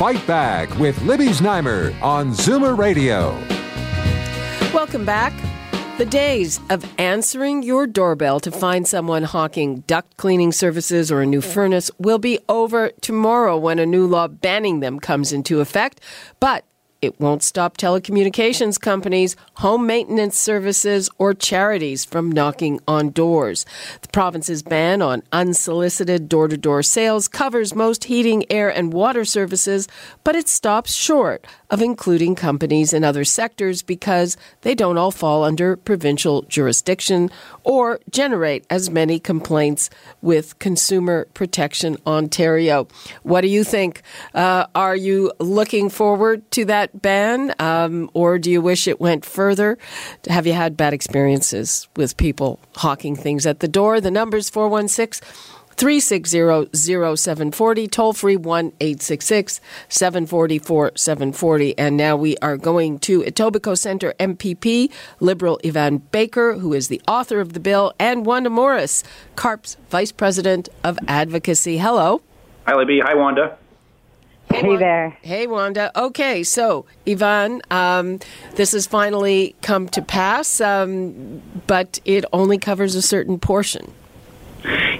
Fight Back with Libby Znaimer on Zoomer Radio. Welcome back. The days of answering your doorbell to find someone hawking duct cleaning services or a new furnace will be over tomorrow when a new law banning them comes into effect. But it won't stop telecommunications companies, home maintenance services, or charities from knocking on doors. The province's ban on unsolicited door to door sales covers most heating, air, and water services, but it stops short of including companies in other sectors because they don't all fall under provincial jurisdiction or generate as many complaints with Consumer Protection Ontario. What do you think? Uh, are you looking forward to that ban, um, or do you wish it went further? Have you had bad experiences with people hawking things at the door? The number's 416- 360-0740, toll free 1-866-740-4740. And now we are going to Etobicoke Centre MPP, Liberal Yvan Baker, who is the author of the bill, and Wanda Morris, CARP's Vice President of Advocacy. Hello. Hi, Libby. Hi, Wanda. Hey, hey there. Hey, Wanda. Okay, so, Yvan, um, this has finally come to pass, um, but it only covers a certain portion.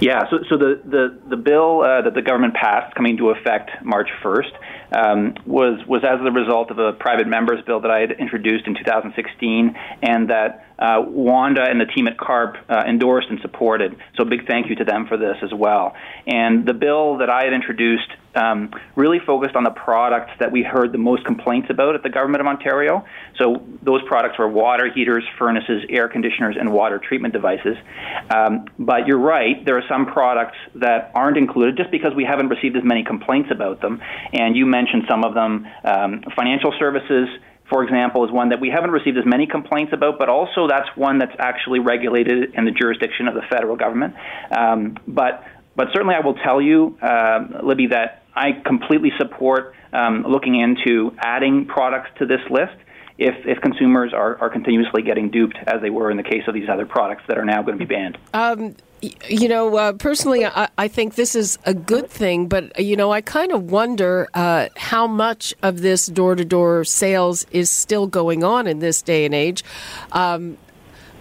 Yeah, so, so the, the, the bill uh, that the government passed coming into effect March 1st um, was, was as a result of a private member's bill that I had introduced in 2016 and that uh, Wanda and the team at CARP uh, endorsed and supported. So, a big thank you to them for this as well. And the bill that I had introduced um, really focused on the products that we heard the most complaints about at the Government of Ontario. So, those products were water heaters, furnaces, air conditioners, and water treatment devices. Um, but you're right, there are some products that aren't included just because we haven't received as many complaints about them. And you mentioned some of them um, financial services for example, is one that we haven't received as many complaints about, but also that's one that's actually regulated in the jurisdiction of the federal government. Um, but but certainly, I will tell you, uh, Libby, that I completely support um, looking into adding products to this list if, if consumers are, are continuously getting duped, as they were in the case of these other products that are now going to be banned. Um, you know, uh, personally, I, I, think this is a good thing, but, you know, I kind of wonder uh, how much of this door to door sales is still going on in this day and age. Um,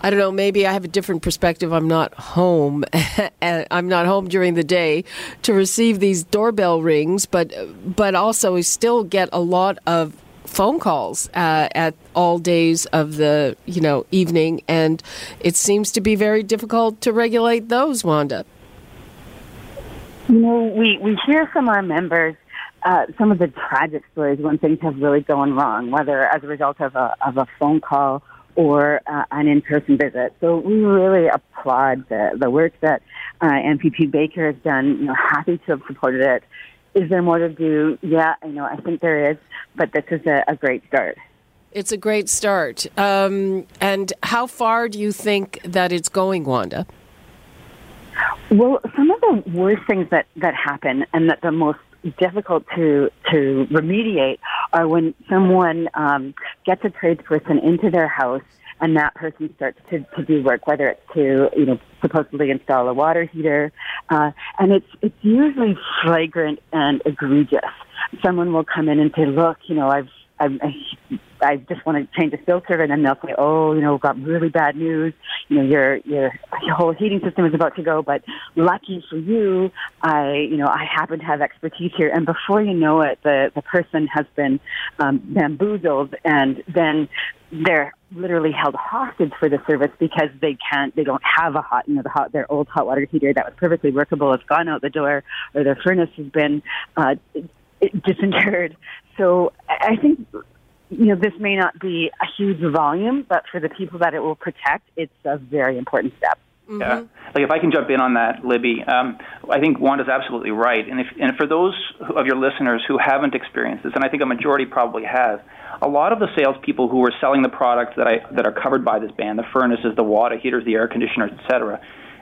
I don't know, maybe I have a different perspective. I'm not home. I'm not home during the day to receive these doorbell rings, but but also we still get a lot of phone calls uh, at all days of the you know evening, and it seems to be very difficult to regulate those. Wanda, you know, we we hear from our members uh, some of the tragic stories when things have really gone wrong, whether as a result of a of a phone call or uh, an in-person visit. So we really applaud the, the work that uh, MPP Baker has done. You know, happy to have supported it. Is there more to do? Yeah, I know. I think there is, but this is a, a great start. It's a great start. Um, and how far do you think that it's going, Wanda? Well, some of the worst things that, that happen and that the most difficult to to remediate are when someone um, gets a tradesperson into their house and that person starts to, to do work, whether it's to, you know, supposedly install a water heater. Uh, and it's, it's usually flagrant and egregious. Someone will come in and say, look, you know, I've, I've, I just want to change the filter, and then they'll say, "Oh, you know, we've got really bad news. You know, your your your whole heating system is about to go, but lucky for you, I, you know, I happen to have expertise here." And before you know it, the the person has been um, bamboozled, and then they're literally held hostage for the service because they can't, they don't have a hot, you know, the hot, their old hot water heater that was perfectly workable has gone out the door, or their furnace has been uh, disinterred. So I think you know, this may not be a huge volume, but for the people that it will protect, it's a very important step. Mm-hmm. Yeah, like if I can jump in on that, Libby, um, I think Wanda's absolutely right. And if and for those of your listeners who haven't experienced this, and I think a majority probably have, a lot of the salespeople who are selling the products that I that are covered by this ban, the furnaces, the water heaters, the air conditioners, etc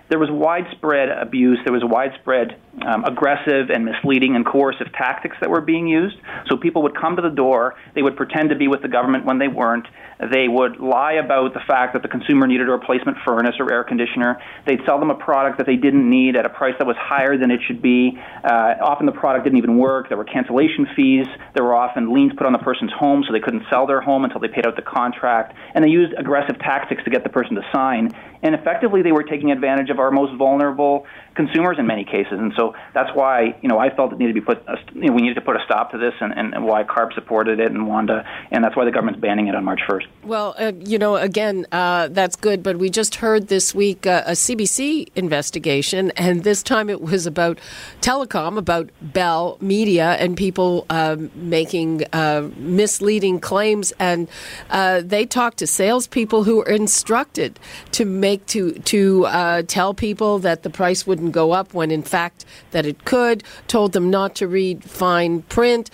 there was widespread abuse, there was widespread um, aggressive and misleading and coercive tactics that were being used. So people would come to the door, they would pretend to be with the government when they weren't, they would lie about the fact that the consumer needed a replacement furnace or air conditioner. They'd sell them a product that they didn't need at a price that was higher than it should be. Uh, often the product didn't even work. There were cancellation fees. There were often liens put on the person's home so they couldn't sell their home until they paid out the contract. And they used aggressive tactics to get the person to sign. And effectively, they were taking advantage of our most vulnerable consumers in many cases. And so that's why you know I felt it needed to be put. You know, we needed to put a stop to this, and, and why CARP supported it and Wanda, and that's why the government's banning it on March 1st. Well, uh, you know, again, uh, that's good, but we just heard this week uh, a CBC investigation, and this time it was about telecom, about Bell Media, and people um, making uh, misleading claims, and uh, they talked to salespeople who were instructed to make to to uh, tell people that the price wouldn't go up when in fact that it could, told them not to read fine print,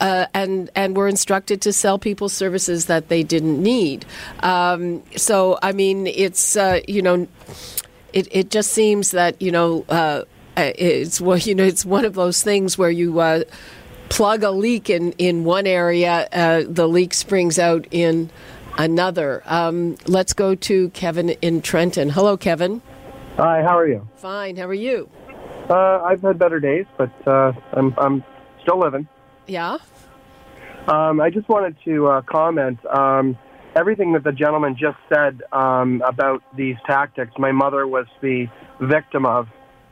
uh, and, and were instructed to sell people services that they didn't need. Um, so, I mean, it's, uh, you know, it, it just seems that, you know, uh, it's well, you know, it's one of those things where you uh, plug a leak in in one area, uh, the leak springs out in another. Um, let's go to Kevin in Trenton. Hello, Kevin. Hi, how are you? Fine. How are you? Uh, I've had better days, but uh, I'm I'm still living. Yeah. Um, I just wanted to uh, comment. Um, everything that the gentleman just said um, about these tactics, my mother was the victim of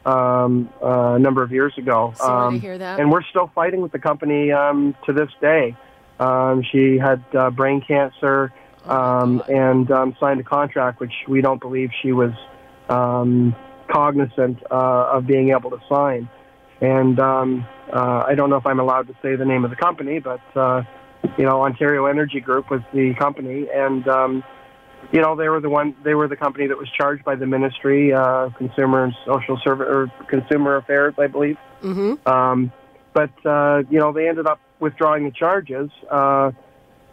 um, uh, a number of years ago. Sorry um, to hear that. And we're still fighting with the company um, to this day. Um, she had uh, brain cancer Oh, um, and um, signed a contract, which we don't believe she was um, cognizant uh, of being able to sign. And um, uh, I don't know if I'm allowed to say the name of the company, but uh, you know, Ontario Energy Group was the company, and um, you know, they were the one. They were the company that was charged by the Ministry, uh, Consumer and Social Service or Consumer Affairs, I believe. Mm-hmm. Um, but uh, you know, they ended up withdrawing the charges uh,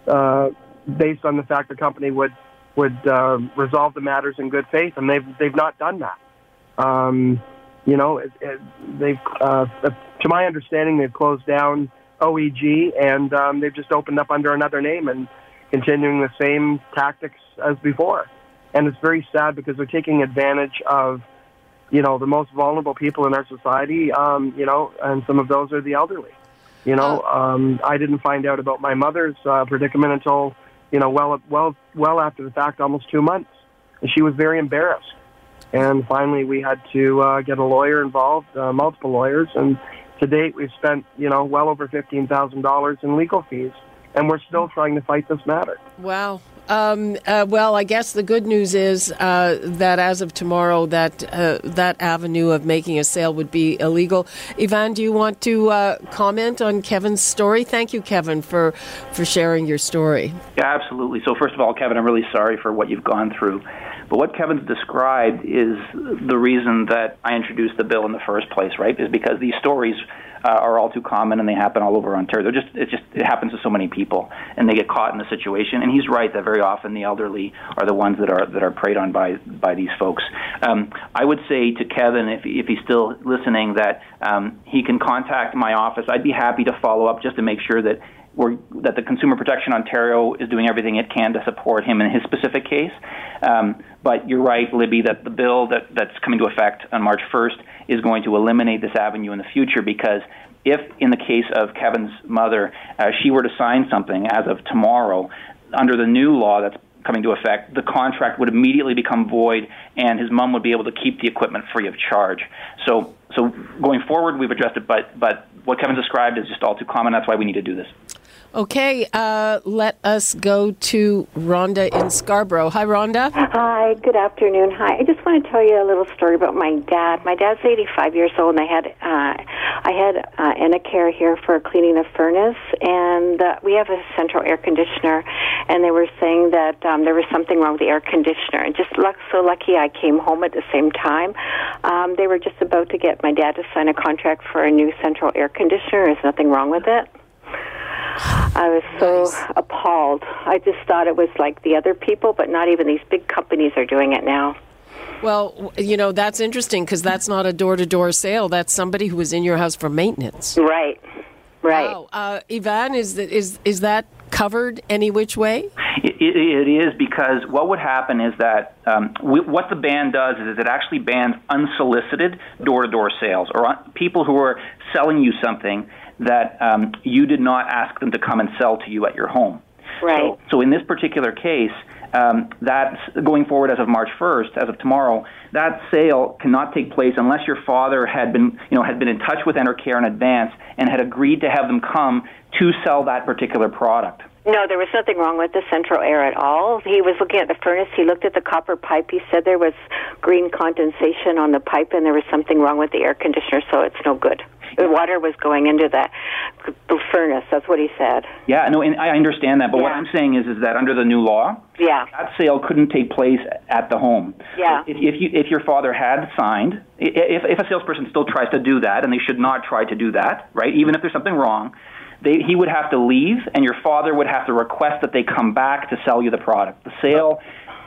uh, based on the fact the company would would uh, resolve the matters in good faith, and they've they've not done that. Um, you know, it, it, they've uh, to my understanding, they've closed down OEG, and um, they've just opened up under another name and continuing the same tactics as before. And it's very sad because they're taking advantage of you know the most vulnerable people in our society. Um, you know, and some of those are the elderly. You know, um, I didn't find out about my mother's uh, predicament until you know well well well after the fact, almost two months, and she was very embarrassed. And finally, we had to uh, get a lawyer involved, uh, multiple lawyers, and to date, we've spent you know well over fifteen thousand dollars in legal fees, and we're still trying to fight this matter. Wow. Um, uh, well, I guess the good news is uh, that as of tomorrow, that uh, that avenue of making a sale would be illegal. Yvan, do you want to uh, comment on Kevin's story? Thank you, Kevin, for for sharing your story. Yeah, absolutely. So first of all, Kevin, I'm really sorry for what you've gone through. But what Kevin's described is the reason that I introduced the bill in the first place, right? Is because these stories uh, are all too common and they happen all over Ontario. They're just it just it happens to so many people, and they get caught in the situation. And he's right that very often the elderly are the ones that are that are preyed on by by these folks. Um, I would say to Kevin, if if he's still listening, that um, he can contact my office. I'd be happy to follow up just to make sure that we're, that the Consumer Protection Ontario is doing everything it can to support him in his specific case. Um, but you're right, Libby, that the bill that, that's coming to effect on March 1st is going to eliminate this avenue in the future because if, in the case of Kevin's mother, uh, she were to sign something as of tomorrow, under the new law that's coming to effect, the contract would immediately become void, and his mom would be able to keep the equipment free of charge. So, so going forward, we've addressed it, but but what Kevin described is just all too common. That's why we need to do this. Okay, uh, let us go to Rhonda in Scarborough. Hi, Rhonda. Hi, good afternoon. Hi, I just want to tell you a little story about my dad. My dad's 85 years old, and I had uh, I had uh, Enercare here for cleaning a furnace, and uh, we have a central air conditioner. and they were saying that um, there was something wrong with the air conditioner. And just luck, so lucky I came home at the same time. Um, they were just about to get my dad to sign a contract for a new central air conditioner. There's nothing wrong with it. I was so Nice. appalled. I just thought it was like the other people, but not even these big companies are doing it now. Well, you know, that's interesting because that's not a door to door sale. That's somebody who was in your house for maintenance. Right, right. Wow. Uh, Yvan, is, th- is, is that covered any which way? It, it, it is because what would happen is that um, we, what the ban does is it actually bans unsolicited door-to-door sales or un- people who are selling you something that um, you did not ask them to come and sell to you at your home. Right. So, so in this particular case, um, that's going forward as of March 1st, as of tomorrow. That sale cannot take place unless your father had been, you know, had been in touch with Enercare in advance and had agreed to have them come to sell that particular product. No, there was nothing wrong with the central air at all. He was looking at the furnace. He looked at the copper pipe. He said there was green condensation on the pipe, and there was something wrong with the air conditioner, so it's no good. The water was going into the, the furnace. That's what he said. Yeah, no, and I understand that, but what I'm saying is, is that under the new law, Yeah. that sale couldn't take place at the home. Yeah. If, if you if your father had signed, i- if if a salesperson still tries to do that, and they should not try to do that, right? Even if there's something wrong, they, he would have to leave, and your father would have to request that they come back to sell you the product. The sale,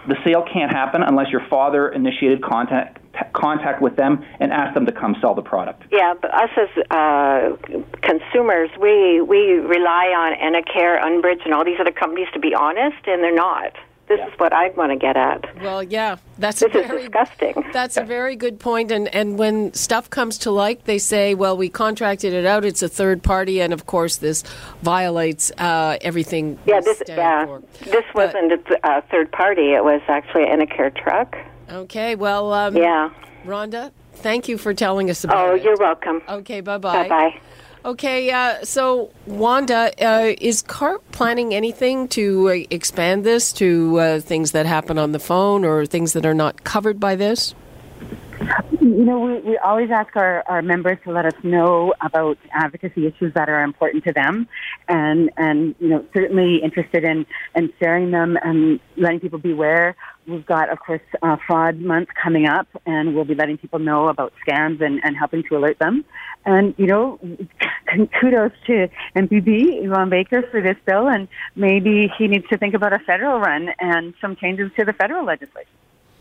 the sale can't happen unless your father initiated contact contact with them and asked them to come sell the product. Yeah, but us as uh, consumers, we we rely on Enercare, Enbridge, and all these other companies to be honest, and they're not. This is what I want to get at. Well, yeah, that's This a is very disgusting. That's a very good point. And and when stuff comes to light, they say, well, we contracted it out. It's a third party, and of course, this violates uh, everything. Yeah, this yeah, for. this But- wasn't a th- a third party. It was actually an Enercare truck. Okay, well, um, Yeah. Rhonda, thank you for telling us about Oh, it. you're welcome. Okay, bye bye. Bye bye. Okay, uh, so Wanda, uh, is CARP planning anything to uh, expand this to uh, things that happen on the phone or things that are not covered by this? You know, we, we always ask our, our members to let us know about advocacy issues that are important to them and, and you know, certainly interested in, in sharing them and letting people be aware. We've got, of course, uh, fraud month coming up and we'll be letting people know about scams and, and helping to alert them. And, you know, kudos to MPP, Yvan Baker, for this bill and maybe he needs to think about a federal run and some changes to the federal legislation.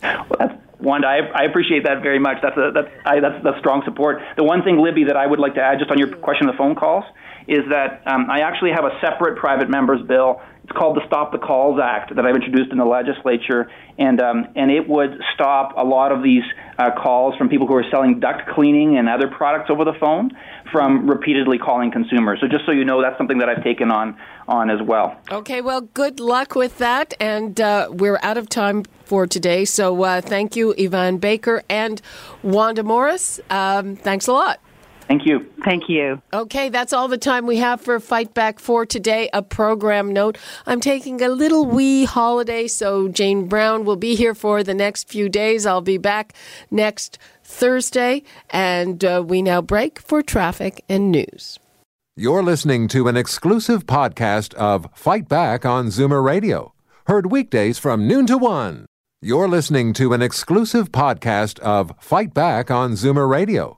Well, that's Wanda. I, I appreciate that very much. That's a that's I, that's that's strong support. The one thing, Libby, that I would like to add, just on your question of the phone calls, is that um, I actually have a separate private members bill. It's called the Stop the Calls Act that I've introduced in the legislature, and um, and it would stop a lot of these uh, calls from people who are selling duct cleaning and other products over the phone from repeatedly calling consumers. So just so you know, that's something that I've taken on on as well. Okay, well, good luck with that. And uh, we're out of time for today. So uh, thank you, Yvan Baker and Wanda Morris. Um, thanks a lot. Thank you. Thank you. Okay, that's all the time we have for Fight Back for today. A program note I'm taking a little wee holiday, so Jane Brown will be here for the next few days. I'll be back next Thursday, and uh, we now break for traffic and news. You're listening to an exclusive podcast of Fight Back on Zoomer Radio, heard weekdays from noon to one. You're listening to an exclusive podcast of Fight Back on Zoomer Radio,